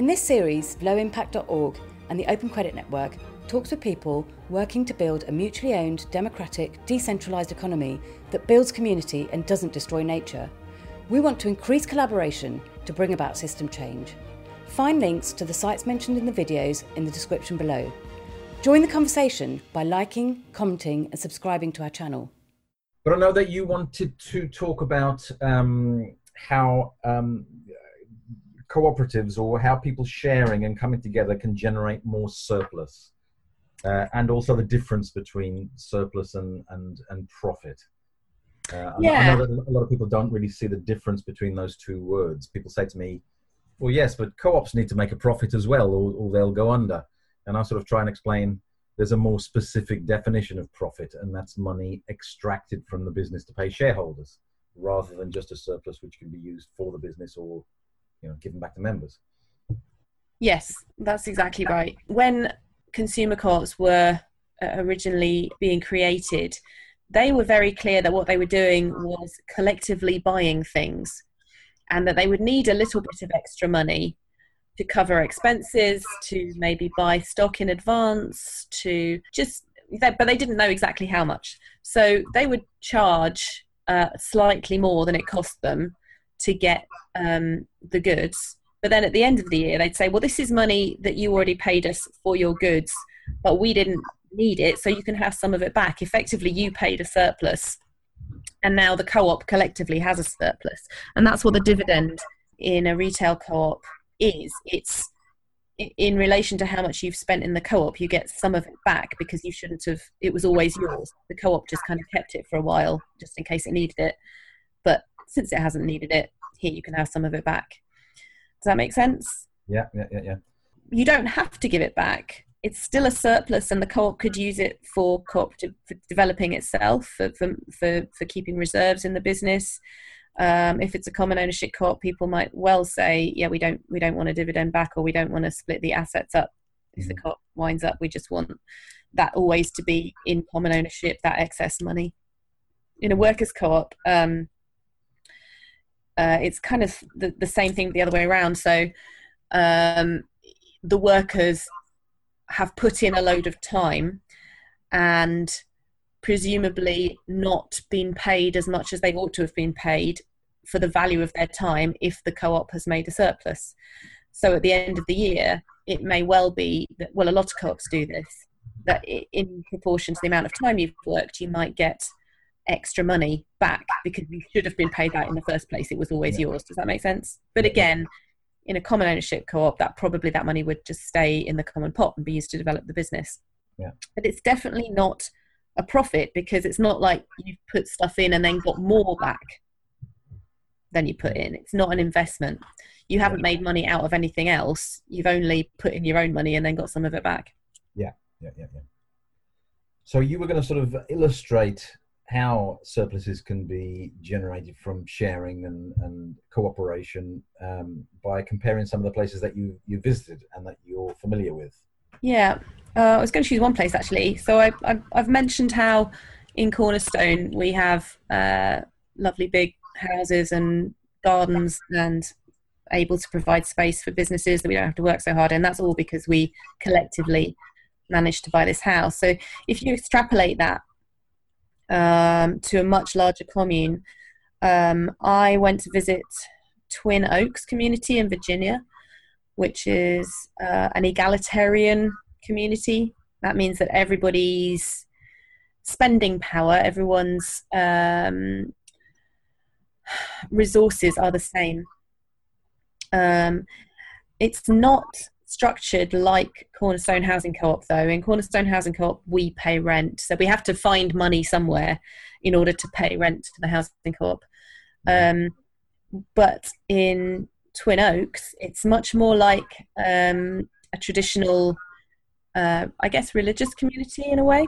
In this series, lowimpact.org and the Open Credit Network talks with people working to build a mutually owned, democratic, decentralised economy that builds community and doesn't destroy nature. We want to increase collaboration to bring about system change. Find links to the sites mentioned in the videos in the description below. Join the conversation by liking, commenting, and subscribing to our channel. But I know that you wanted to talk about um, how um, cooperatives or how people sharing and coming together can generate more surplus, uh, and also the difference between surplus and and and profit. Uh, yeah. I know that a lot of people don't really see the difference between those two words. People say to me, "Well, yes, but co-ops need to make a profit as well, or, or they'll go under." And I sort of try and explain there's a more specific definition of profit, and that's money extracted from the business to pay shareholders, rather than just a surplus which can be used for the business or, you know, given back to members. Yes, that's exactly right. When consumer co-ops were uh, originally being created, they were very clear that what they were doing was collectively buying things and that they would need a little bit of extra money to cover expenses, to maybe buy stock in advance, to just, but they didn't know exactly how much. So they would charge uh, slightly more than it cost them to get um, the goods. But then at the end of the year, they'd say, well, this is money that you already paid us for your goods, but we didn't need it, so you can have some of it back. Effectively, you paid a surplus, and now the co op collectively has a surplus. And that's what the dividend in a retail co op is it's in relation to how much you've spent in the co-op you get some of it back because you shouldn't have it was always yours the co-op just kind of kept it for a while just in case it needed it since it hasn't needed it here you can have some of it back does that make sense yeah yeah yeah, yeah. you don't have to give it back it's still a surplus and the co-op could use it for co-op to, for developing itself for, for, for, for keeping reserves in the business um, if it's a common ownership co-op, people might well say, "Yeah, we don't we don't want a dividend back, or we don't want to split the assets up." If the mm-hmm. co-op winds up, we just want that always to be in common ownership, that excess money. In a workers' co-op, um, uh, it's kind of the, the same thing the other way around. So um, the workers have put in a load of time and presumably not been paid as much as they ought to have been paid for the value of their time if the co-op has made a surplus. So at the end of the year, it may well be that well, a lot of co-ops do this. That in proportion to the amount of time you've worked, you might get extra money back because you should have been paid that in the first place. It was always yeah. yours. Does that make sense? But again, in a common ownership co-op, that probably that money would just stay in the common pot and be used to develop the business. Yeah. But it's definitely not a profit because it's not like you've put stuff in and then got more back than you put in. It's not an investment. You haven't made money out of anything else. You've only put in your own money and then got some of it back. Yeah, yeah, yeah, yeah. So you were going to sort of illustrate how surpluses can be generated from sharing and, and cooperation um, by comparing some of the places that you you visited and that you're familiar with. Yeah, uh, I was going to choose one place actually. So I, have mentioned how in Cornerstone we have uh, lovely big houses and gardens and able to provide space for businesses that we don't have to work so hard in. That's all because we collectively managed to buy this house. So if you extrapolate that um, to a much larger commune, um, I went to visit Twin Oaks community in Virginia, which is uh, an egalitarian community. That means that everybody's spending power, everyone's um, resources are the same. Um, it's not structured like Cornerstone Housing Co-op though. In Cornerstone Housing Co-op, we pay rent, so we have to find money somewhere in order to pay rent to the housing co-op. Um, but in Twin Oaks, it's much more like um, a traditional uh, I guess, religious community in a way,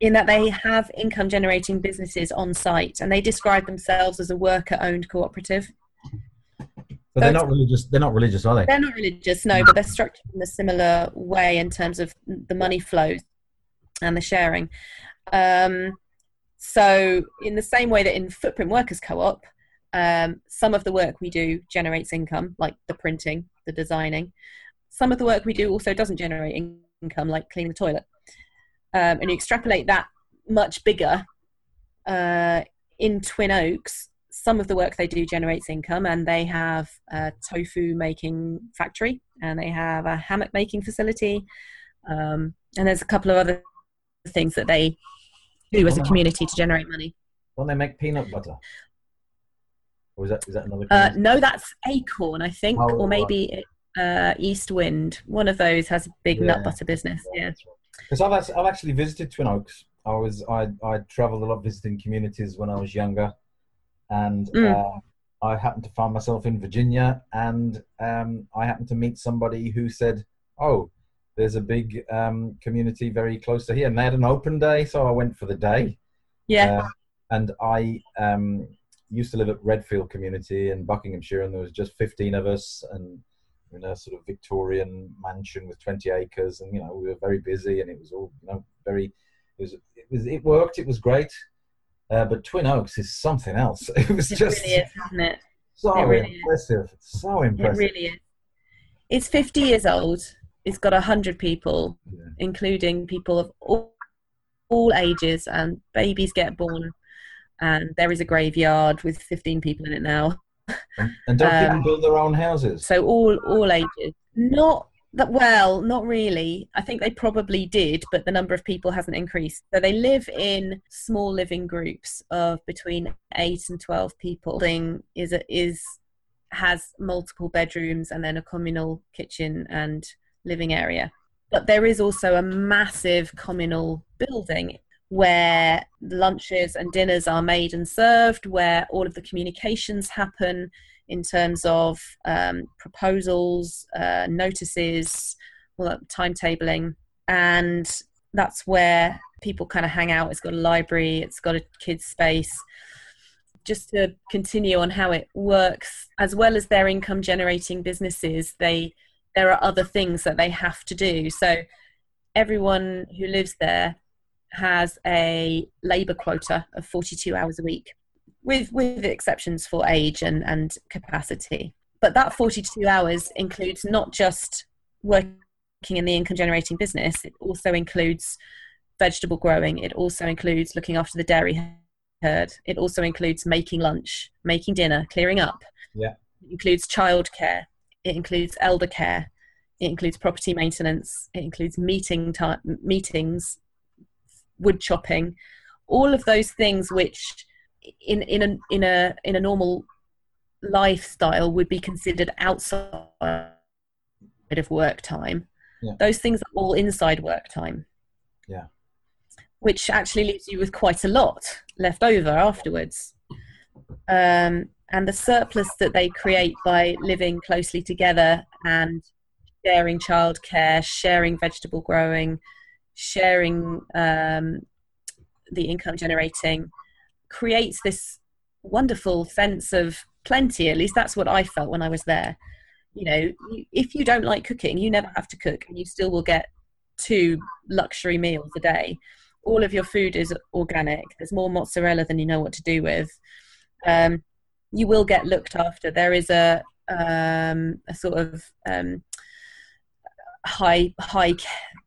in that they have income generating businesses on site and they describe themselves as a worker owned cooperative. But they're not religious. They're not religious, are they? They're not religious, no. But they're structured in a similar way in terms of the money flows and the sharing. Um, so, in the same way that in Footprint Workers Co-op, um, some of the work we do generates income, like the printing, the designing. Some of the work we do also doesn't generate income, like cleaning the toilet. Um, and you extrapolate that much bigger uh, in Twin Oaks, some of the work they do generates income, and they have a tofu making factory, and they have a hammock making facility, um, and there's a couple of other things that they do as a community to generate money. Don't they make peanut butter? Or is that is that another? Uh, no, that's Acorn, I think, oh, or maybe uh, East Wind. One of those has a big yeah. nut butter business. Yeah. Because I've actually, I've actually visited Twin Oaks. I was I I travelled a lot visiting communities when I was younger, and mm. uh, I happened to find myself in Virginia, and um, I happened to meet somebody who said, "Oh, there's a big um, community very close to here," and they had an open day, so I went for the day. Yeah. Uh, and I um, used to live at Redfield Community in Buckinghamshire, and there was just 15 of us, and in a sort of Victorian mansion with 20 acres, and you know we were very busy, and it was all you know very. It was it was it worked. It was great, uh, but Twin Oaks is something else. It was it just really is, isn't it? so it really impressive. Is. So impressive. It really is. It's 50 years old. It's got 100 people, yeah. including people of all, all ages, and babies get born and there is a graveyard with 15 people in it now. And, and don't um, people build their own houses? So all all ages. Not that well, not really. I think they probably did, but the number of people hasn't increased. So they live in small living groups of between eight and twelve people. Thing is a, is has multiple bedrooms and then a communal kitchen and living area. But there is also a massive communal building where lunches and dinners are made and served, where all of the communications happen in terms of um, proposals, uh, notices, well, timetabling, and that's where people kind of hang out. It's got a library, it's got a kids' space. Just to continue on how it works, as well as their income generating businesses, they there are other things that they have to do. So everyone who lives there has a labour quota of 42 hours a week, with with exceptions for age and, and capacity. But that 42 hours includes not just working in the income generating business, it also includes vegetable growing, it also includes looking after the dairy herd, it also includes making lunch, making dinner, clearing up. Yeah. It includes childcare, it includes elder care, it includes property maintenance, it includes meeting time, meetings, wood chopping, all of those things which in in a in a in a normal lifestyle would be considered outside of work time. Yeah. Those things are all inside work time. Yeah. Which actually leaves you with quite a lot left over afterwards. Um, and the surplus that they create by living closely together and sharing childcare, sharing vegetable growing, sharing um, the income generating creates this wonderful sense of plenty. At least that's what I felt when I was there. You know, if you don't like cooking, you never have to cook, and you still will get two luxury meals a day. All of your food is organic. There's more mozzarella than you know what to do with. Um, you will get looked after. There is a um, a sort of um, high high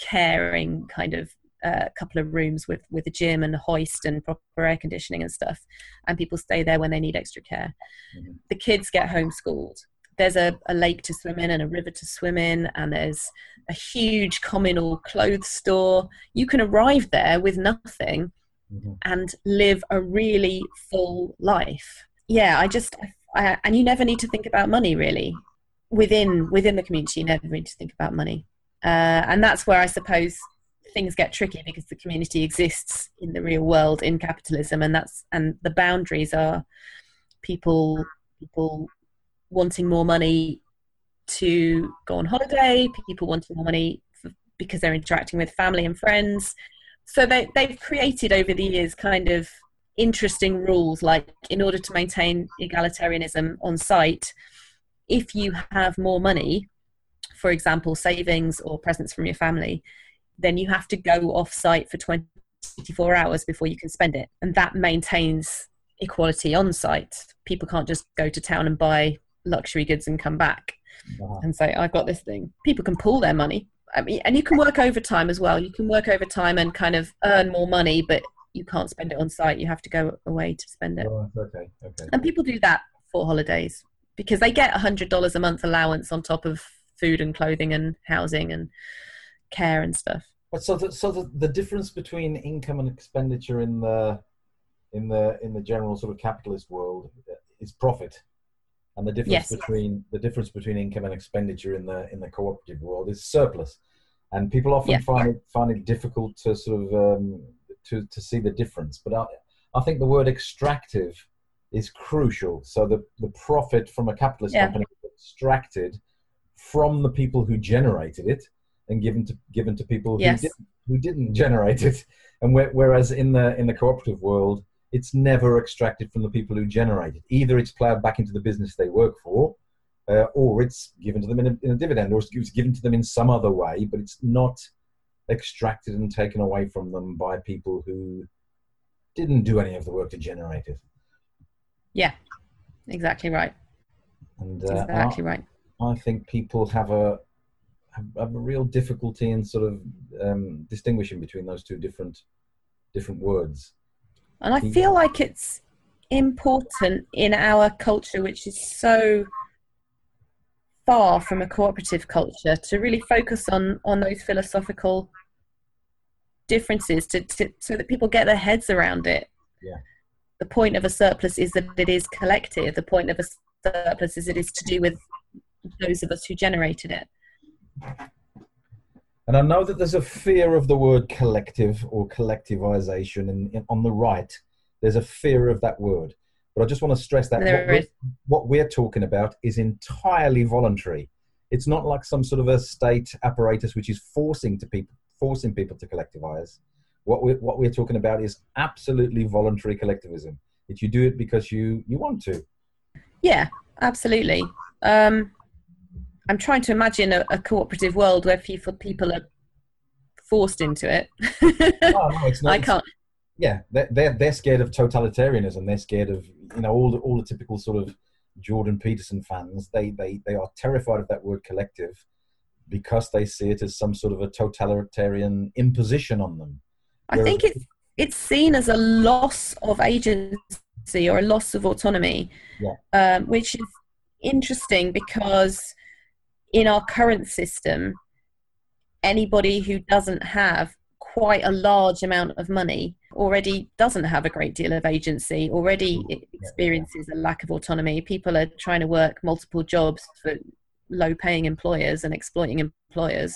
caring kind of uh, couple of rooms with with a gym and a hoist and proper air conditioning and stuff and people stay there when they need extra care. Mm-hmm. the kids get homeschooled. There's a, a lake to swim in and a river to swim in and there's a huge communal clothes store. You can arrive there with nothing mm-hmm. and live a really full life. Yeah i just I, and you never need to think about money really. Within within the community you never need to think about money. Uh, and that's where I suppose things get tricky because the community exists in the real world in capitalism, and that's and the boundaries are people people wanting more money to go on holiday, people wanting more money for, because they're interacting with family and friends. So they they've created over the years kind of interesting rules like in order to maintain egalitarianism on site if you have more money for example, savings or presents from your family, then you have to go off site for 24 hours before you can spend it. And that maintains equality on site. People can't just go to town and buy luxury goods and come back. Uh-huh. and say, I've got this thing. People can pool their money. I mean, and you can work overtime as well. You can work overtime and kind of earn more money, but you can't spend it on site. You have to go away to spend it. Right, okay, okay. And people do that for holidays because they get $100 a month allowance on top of food and clothing and housing and care and stuff. But so, the, so the, the difference between income and expenditure in the in the in the general sort of capitalist world is profit, and the difference Yes. between the difference between income and expenditure in the in the cooperative world is surplus, and people often Yeah. find it find it difficult to sort of um, to to see the difference. But I I think the word extractive is crucial. So the the profit from a capitalist Yeah. company is extracted from the people who generated it and given to given to people who didn't who didn't generate it. And whe- whereas in the in the cooperative world, it's never extracted from the people who generate it. Either it's plowed back into the business they work for, uh, or it's given to them in a, in a dividend, or it's given to them in some other way. But it's not extracted and taken away from them by people who didn't do any of the work to generate it. Yeah, exactly right. And uh, Exactly right. I think people have a have, have a real difficulty in sort of um, distinguishing between those two different different words. And I feel like it's important in our culture, which is so far from a cooperative culture, to really focus on on those philosophical differences, to, to so that people get their heads around it. Yeah. The point of a surplus is that it is collective. The point of a surplus is it is to do with those of us who generated it. And I know that there's a fear of the word collective or collectivization, and in, on the right, there's a fear of that word. But I just want to stress that what, we're, what we're talking about is entirely voluntary. It's not like some sort of a state apparatus which is forcing to people forcing people to collectivize. What we're, what we're talking about is absolutely voluntary collectivism. If you do it because you you want to. Yeah, absolutely. Um, I'm trying to imagine a, a cooperative world where people people are forced into it. No, no, it's not. I can't. yeah, they're, they're they're scared of totalitarianism. They're scared of you know all the all the typical sort of Jordan Peterson fans. They they they are terrified of that word collective because they see it as some sort of a totalitarian imposition on them. I think it's it's seen as a loss of agency or a loss of autonomy, Yeah. um, which is interesting because in our current system, anybody who doesn't have quite a large amount of money already doesn't have a great deal of agency already experiences a lack of autonomy. People are trying to work multiple jobs for low paying employers and exploiting employers.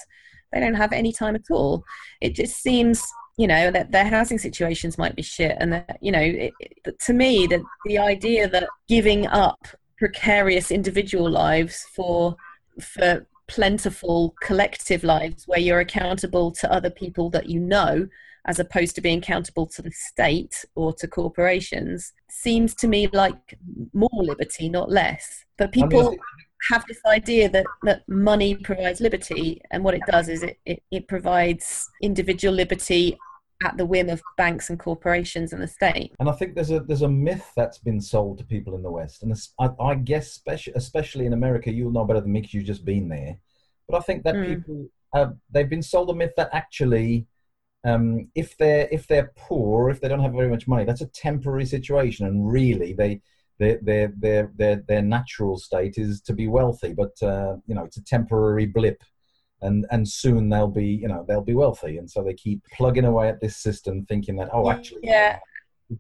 They don't have any time at all. It just seems you know that their housing situations might be shit and that you know it, it, to me that the idea that giving up precarious individual lives for for plentiful collective lives where you're accountable to other people that you know as opposed to being accountable to the state or to corporations seems to me like more liberty not less. But I mean, people have this idea that, that money provides liberty, and what it does is it, it, it provides individual liberty at the whim of banks and corporations and the state. And I think there's a there's a myth that's been sold to people in the West, and I, I guess especially especially in America, you'll know better than me because you've just been there. But I think that Mm. people uh, they've been sold a myth that actually, um, if they're if they're poor, if they don't have very much money, that's a temporary situation, and really they. Their, their their their their natural state is to be wealthy, but uh, you know it's a temporary blip, and and soon they'll be you know they'll be wealthy, and so they keep plugging away at this system, thinking that oh actually Yeah.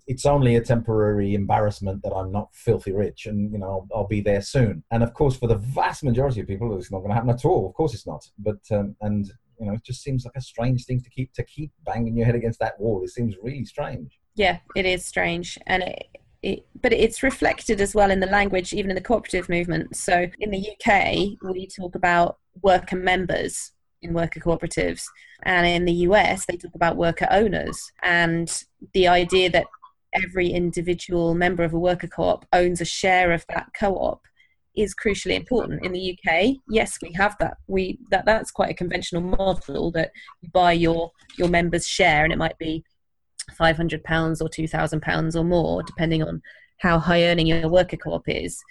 it's only a temporary embarrassment that I'm not filthy rich and you know I'll, I'll be there soon. And of course, for the vast majority of people, it's not going to happen at all. Of course, it's not. But um, and you know, it just seems like a strange thing to keep to keep banging your head against that wall. It seems really strange. Yeah, it is strange, and it, it, but it's reflected as well in the language, even in the cooperative movement. So in the UK, we talk about worker members in worker cooperatives, and in the US, they talk about worker owners, and the idea that every individual member of a worker co-op owns a share of that co-op is crucially important in the UK. Yes, we have that. We that that's quite a conventional model that you buy your your members' share, and it might be five hundred pounds or two thousand pounds or more, depending on how high earning your worker co-op is.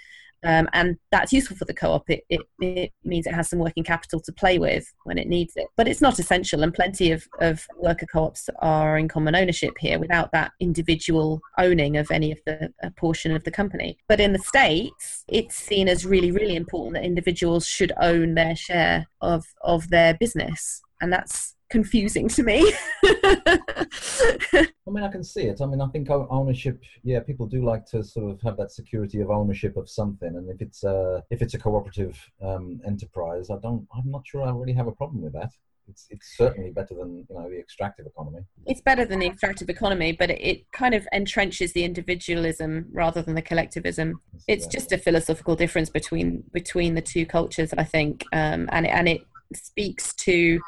Um, and that's useful for the co-op. It, it, it, means it has some working capital to play with when it needs it, but it's not essential. And plenty of, of worker co-ops are in common ownership here without that individual owning of any of the portion of the company. But in the states, it's seen as really, really important that individuals should own their share of of their business, and that's confusing to me. I mean, I can see it. I mean, I think ownership. Yeah, people do like to sort of have that security of ownership of something, and if it's a if it's a cooperative um, enterprise, I don't. I'm not sure I really have a problem with that. It's, it's certainly better than you know the extractive economy. It's better than the extractive economy, but it, it kind of entrenches the individualism rather than the collectivism. It's, just a philosophical difference between between the two cultures, I think, um, and and it speaks to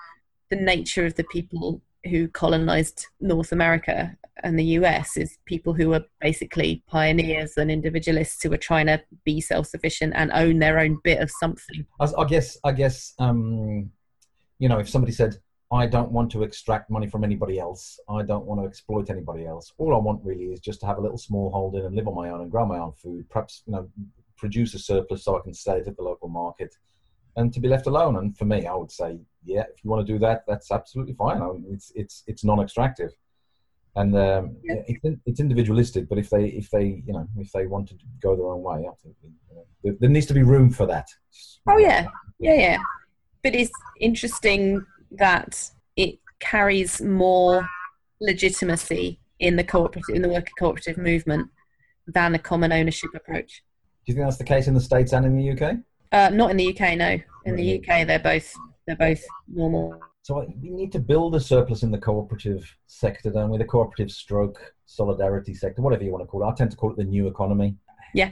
the nature of the people who colonized North America and the US is people who are basically pioneers and individualists who are trying to be self-sufficient and own their own bit of something. I, I guess, I guess, um, you know, if somebody said, "I don't want to extract money from anybody else. I don't want to exploit anybody else. All I want really is just to have a little small holding and live on my own and grow my own food. Perhaps, you know, produce a surplus so I can sell it at the local market." And to be left alone. And for me, I would say, yeah, if you want to do that, that's absolutely fine. I mean, it's it's it's non-extractive, and um, yeah. it's it's individualistic. But if they if they you know if they want to go their own way, absolutely, you know, there, there, needs to be room for that. Oh yeah, yeah, yeah. But it's interesting that it carries more legitimacy in the cooperative in the worker cooperative movement than a common ownership approach. Do you think that's the case in the states and in the UK? Uh, not in the UK, no. In the UK, they're both they're both normal. So we need to build a surplus in the cooperative sector, don't we? The cooperative stroke solidarity sector, whatever you want to call it. I tend to call it the new economy. Yeah.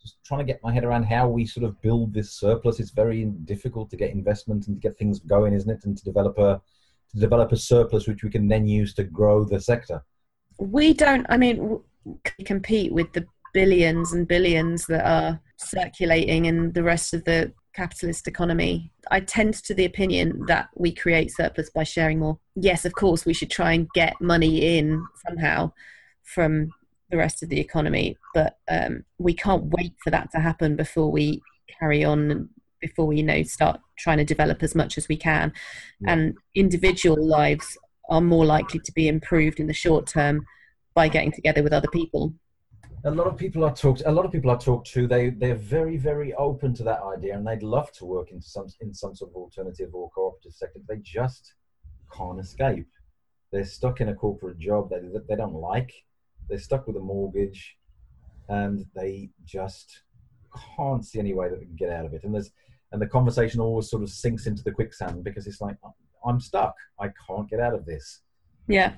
Just trying to get my head around how we sort of build this surplus. It's very difficult to get investment and to get things going, isn't it? And to develop a to develop a surplus which we can then use to grow the sector. We don't. I mean, compete with the billions and billions that are circulating in the rest of the capitalist economy. I tend to the opinion that we create surplus by sharing more. Yes, of course, we should try and get money in somehow from the rest of the economy, but um, we can't wait for that to happen before we carry on. Before we you know start trying to develop as much as we can, yeah. and individual lives are more likely to be improved in the short term by getting together with other people a lot of people are talked. A lot of people I talk to, they they're very very open to that idea, and they'd love to work in some in some sort of alternative or cooperative sector. They just can't escape. They're stuck in a corporate job that they, they don't like. They're stuck with a mortgage, and they just can't see any way that they can get out of it. And there's and the conversation always sort of sinks into the quicksand because it's like I'm stuck. I can't get out of this. Yeah.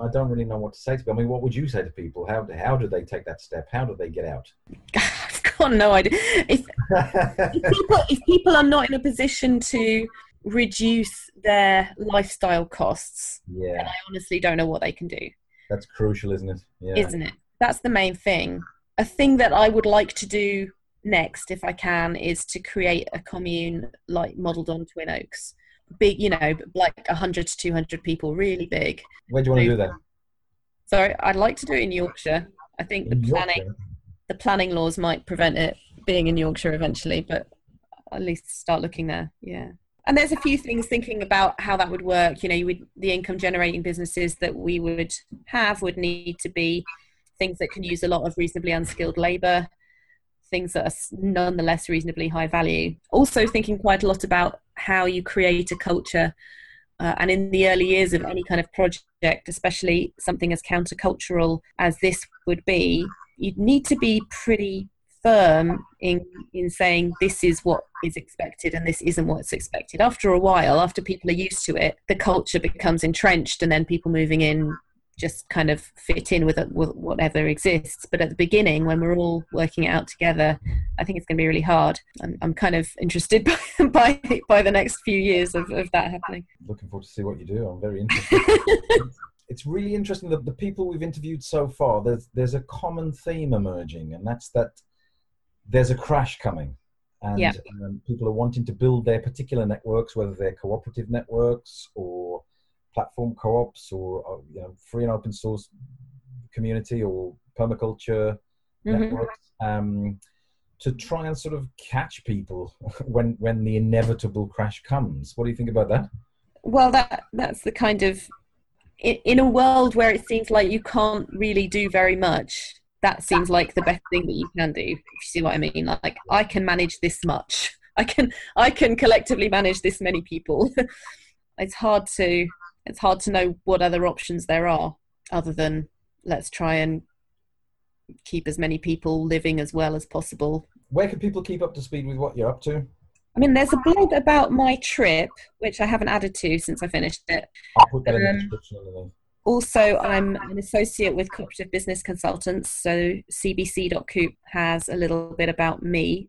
I don't really know what to say to people. I mean, what would you say to people? How how do they take that step? How do they get out? I've got no idea. If, if, people, if people are not in a position to reduce their lifestyle costs, yeah, I honestly don't know what they can do. That's crucial, isn't it? Yeah. Isn't it? That's the main thing. A thing that I would like to do next, if I can, is to create a commune like modelled on Twin Oaks big, you know, like 100 to 200 people, really big. Where do you want to do that? So I'd like to do it in Yorkshire. I think in the planning, Yorkshire. the planning laws might prevent it being in Yorkshire eventually, but at least start looking there. Yeah. And there's a few things thinking about how that would work. You know, would, the income generating businesses that we would have would need to be things that can use a lot of reasonably unskilled labour, things that are nonetheless reasonably high value. Also, thinking quite a lot about how you create a culture. Uh, and in the early years of any kind of project, especially something as countercultural as this would be, you'd need to be pretty firm in in saying this is what is expected and this isn't what's expected. After a while, after people are used to it, the culture becomes entrenched, and then people moving in just kind of fit in with, with whatever exists. But at the beginning, when we're all working it out together, I think it's going to be really hard. I'm, I'm kind of interested by, by, by the next few years of, of that happening. Looking forward to see what you do. I'm very interested. it's really interesting that the people we've interviewed so far, there's there's a common theme emerging, and that's that there's a crash coming. And yeah. um, people are wanting to build their particular networks, whether they're cooperative networks or platform co-ops or uh, you know free and open source community or permaculture mm-hmm. networks. Um, to try and sort of catch people when when the inevitable crash comes. What do you think about that? Well, that that's the kind of in, in a world where it seems like you can't really do very much. That seems like the best thing that you can do. If you see what I mean? Like I can manage this much. I can I can collectively manage this many people. it's hard to it's hard to know what other options there are other than let's try and keep as many people living as well as possible. Where can people keep up to speed with what you're up to? I mean, there's a blog about my trip, which I haven't added to since I finished it. I'll put that um, in the description underneath. Also, I'm an associate with Cooperative Business Consultants, so cbc.coop has a little bit about me